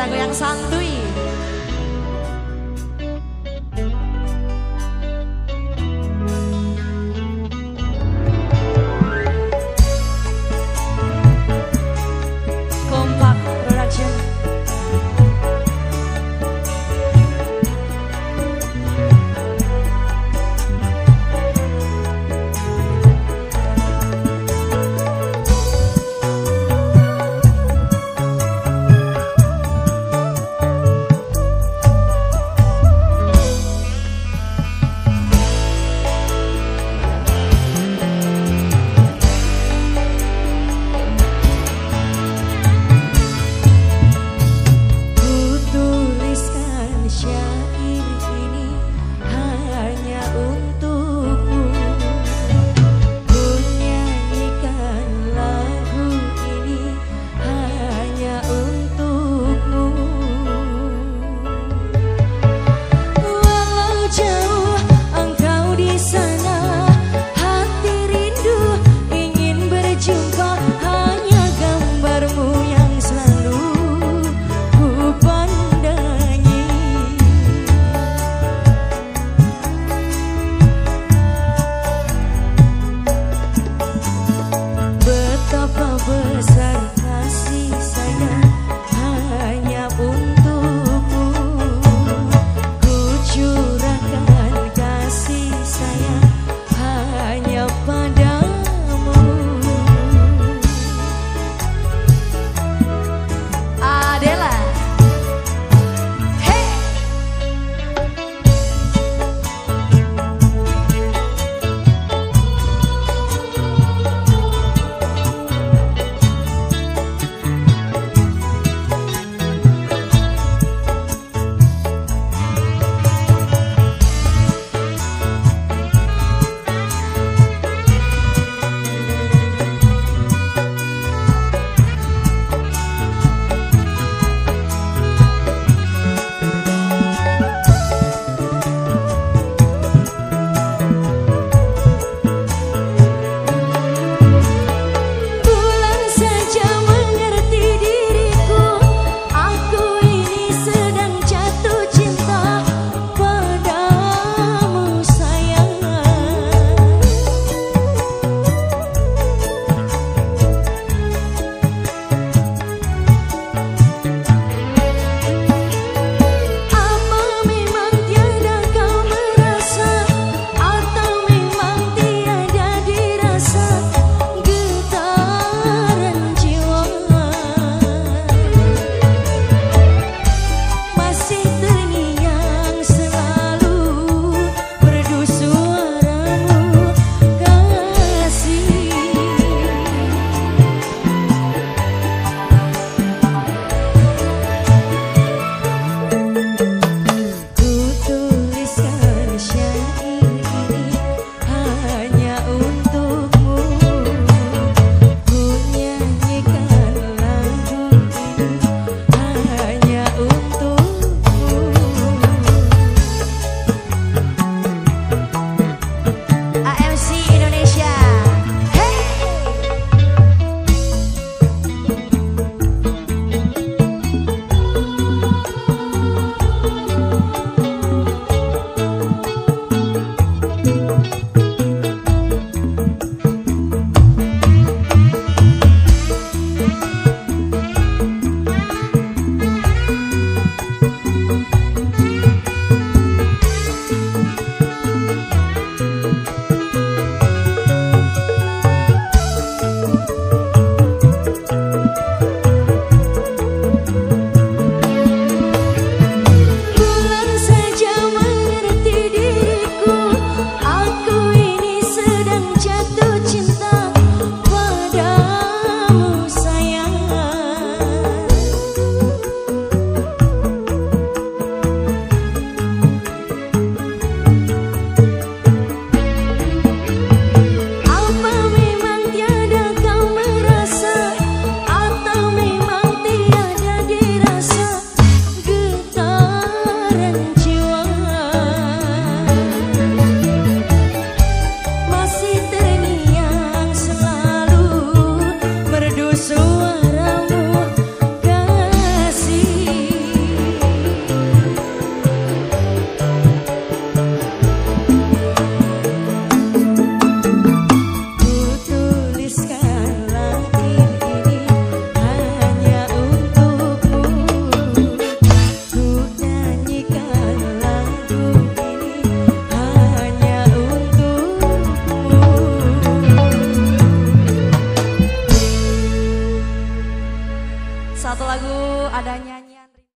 lagu yang santuy.